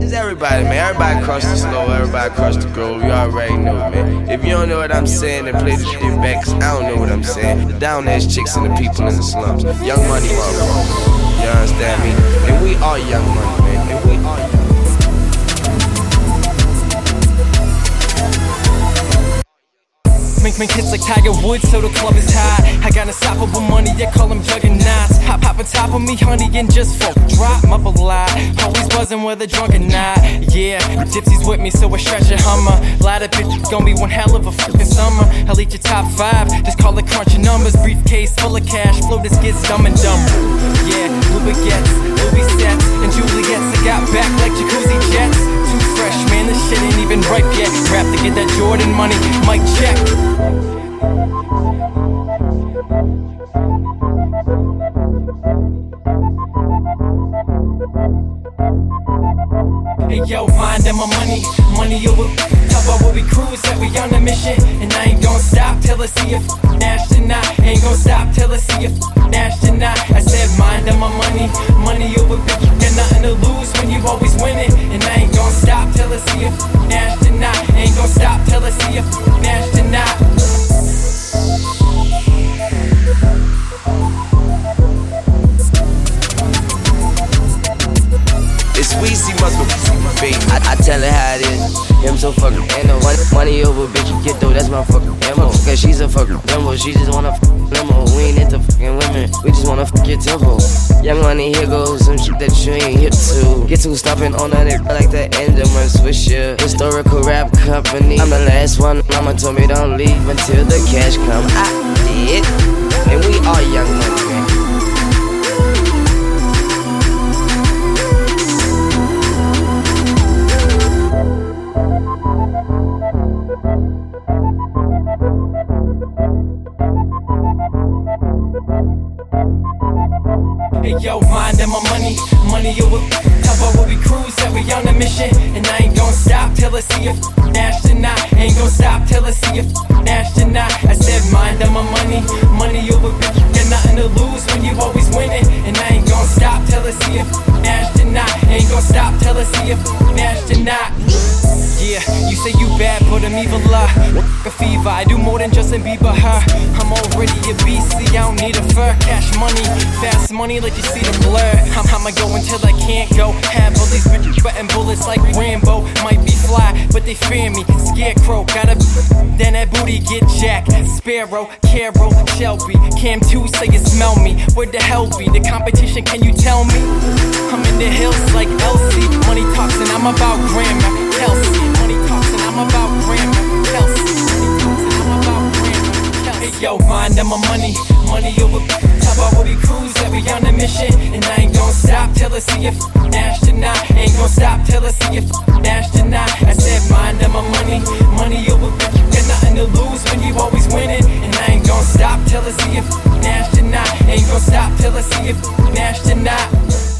It's everybody, man. Everybody across the slow, everybody across the grove. You already know, man. If you don't know what I'm saying, then play the shit back, cause I don't know what I'm saying. The down ass chicks and the people in the slums. Young money, motherfucker. You understand me? Mink mink hits like Tiger Woods, so the club is high. I got unstoppable money, they call them juggernauts. Hop, hop on top of me, honey, and just fuck. Drop my lot. Always buzzing whether drunk or not. Yeah, Gypsy's with me, so I stretch a hummer. Lot of bitches gonna be one hell of a fucking summer. I'll eat your top five, just call it crunching numbers. Briefcase full of cash, flow this gets dumb and dumb. Yeah, Louis gets, Louis sets, and Juliet's. I got back like jacuzzi jets. Get that Jordan money, mic check. Hey yo, mind and my money, money over. Talk about what we cruise, that we on a mission. And I ain't gon' stop till I see if Nash tonight. Ain't gon' stop till I see if Nash tonight. I said, mind and my money, money over. I, I tell her how it is. Him so fucking ammo. Money, money over, bitch, you get though, that's my fucking ammo. Cause she's a fucking limo, she just wanna fuck limo. We ain't into fucking women, we just wanna fuck your tempo. Young money, here goes some shit that you ain't hip to. Get to stopping on that nigga like the end of my swisher. Historical rap company. I'm the last one, mama told me don't leave until the cash come. I did, and we are young money, yo, mind and my money, money over. Talk about what we cruise, that we on a mission. And I ain't gon' stop till I see if Nash tonight. Ain't gon' stop till I see if Nash tonight. I said, mind and my money, money over. Got nothing to lose when you always winning. And I ain't gon' stop till I see if Nash tonight. Ain't gon' stop till I see if Nash tonight. Yeah, you say you bad, but I'm evil. A fever, I do more than Justin Bieber. Huh? I'm already a BC, I don't need a fur. Cash money, fast money, let you see the blur. I'm, I'ma go until I can't go. Have all these bitches sweating bullets like Rambo. Might be fly, but they fear me. Scarecrow, gotta then that booty get jacked. Sparrow, Carol, Shelby, Cam 2 say you smell me. Where the hell be the competition? Can you tell me? I'm in the hills like LC. Money talks and I'm about grammar. Kelsey, money talks and I'm about grammar. Kelsey. Hey yo, mind and my money, money over. Talk about what we cruise, see if Nash tonight. Ain't gon' stop till I see if Nash tonight. I said, mind and my money, money over. Got nothing to lose when you always winning. And I ain't gon' stop till I see if Nash tonight. Ain't gon' stop till I see if Nash tonight.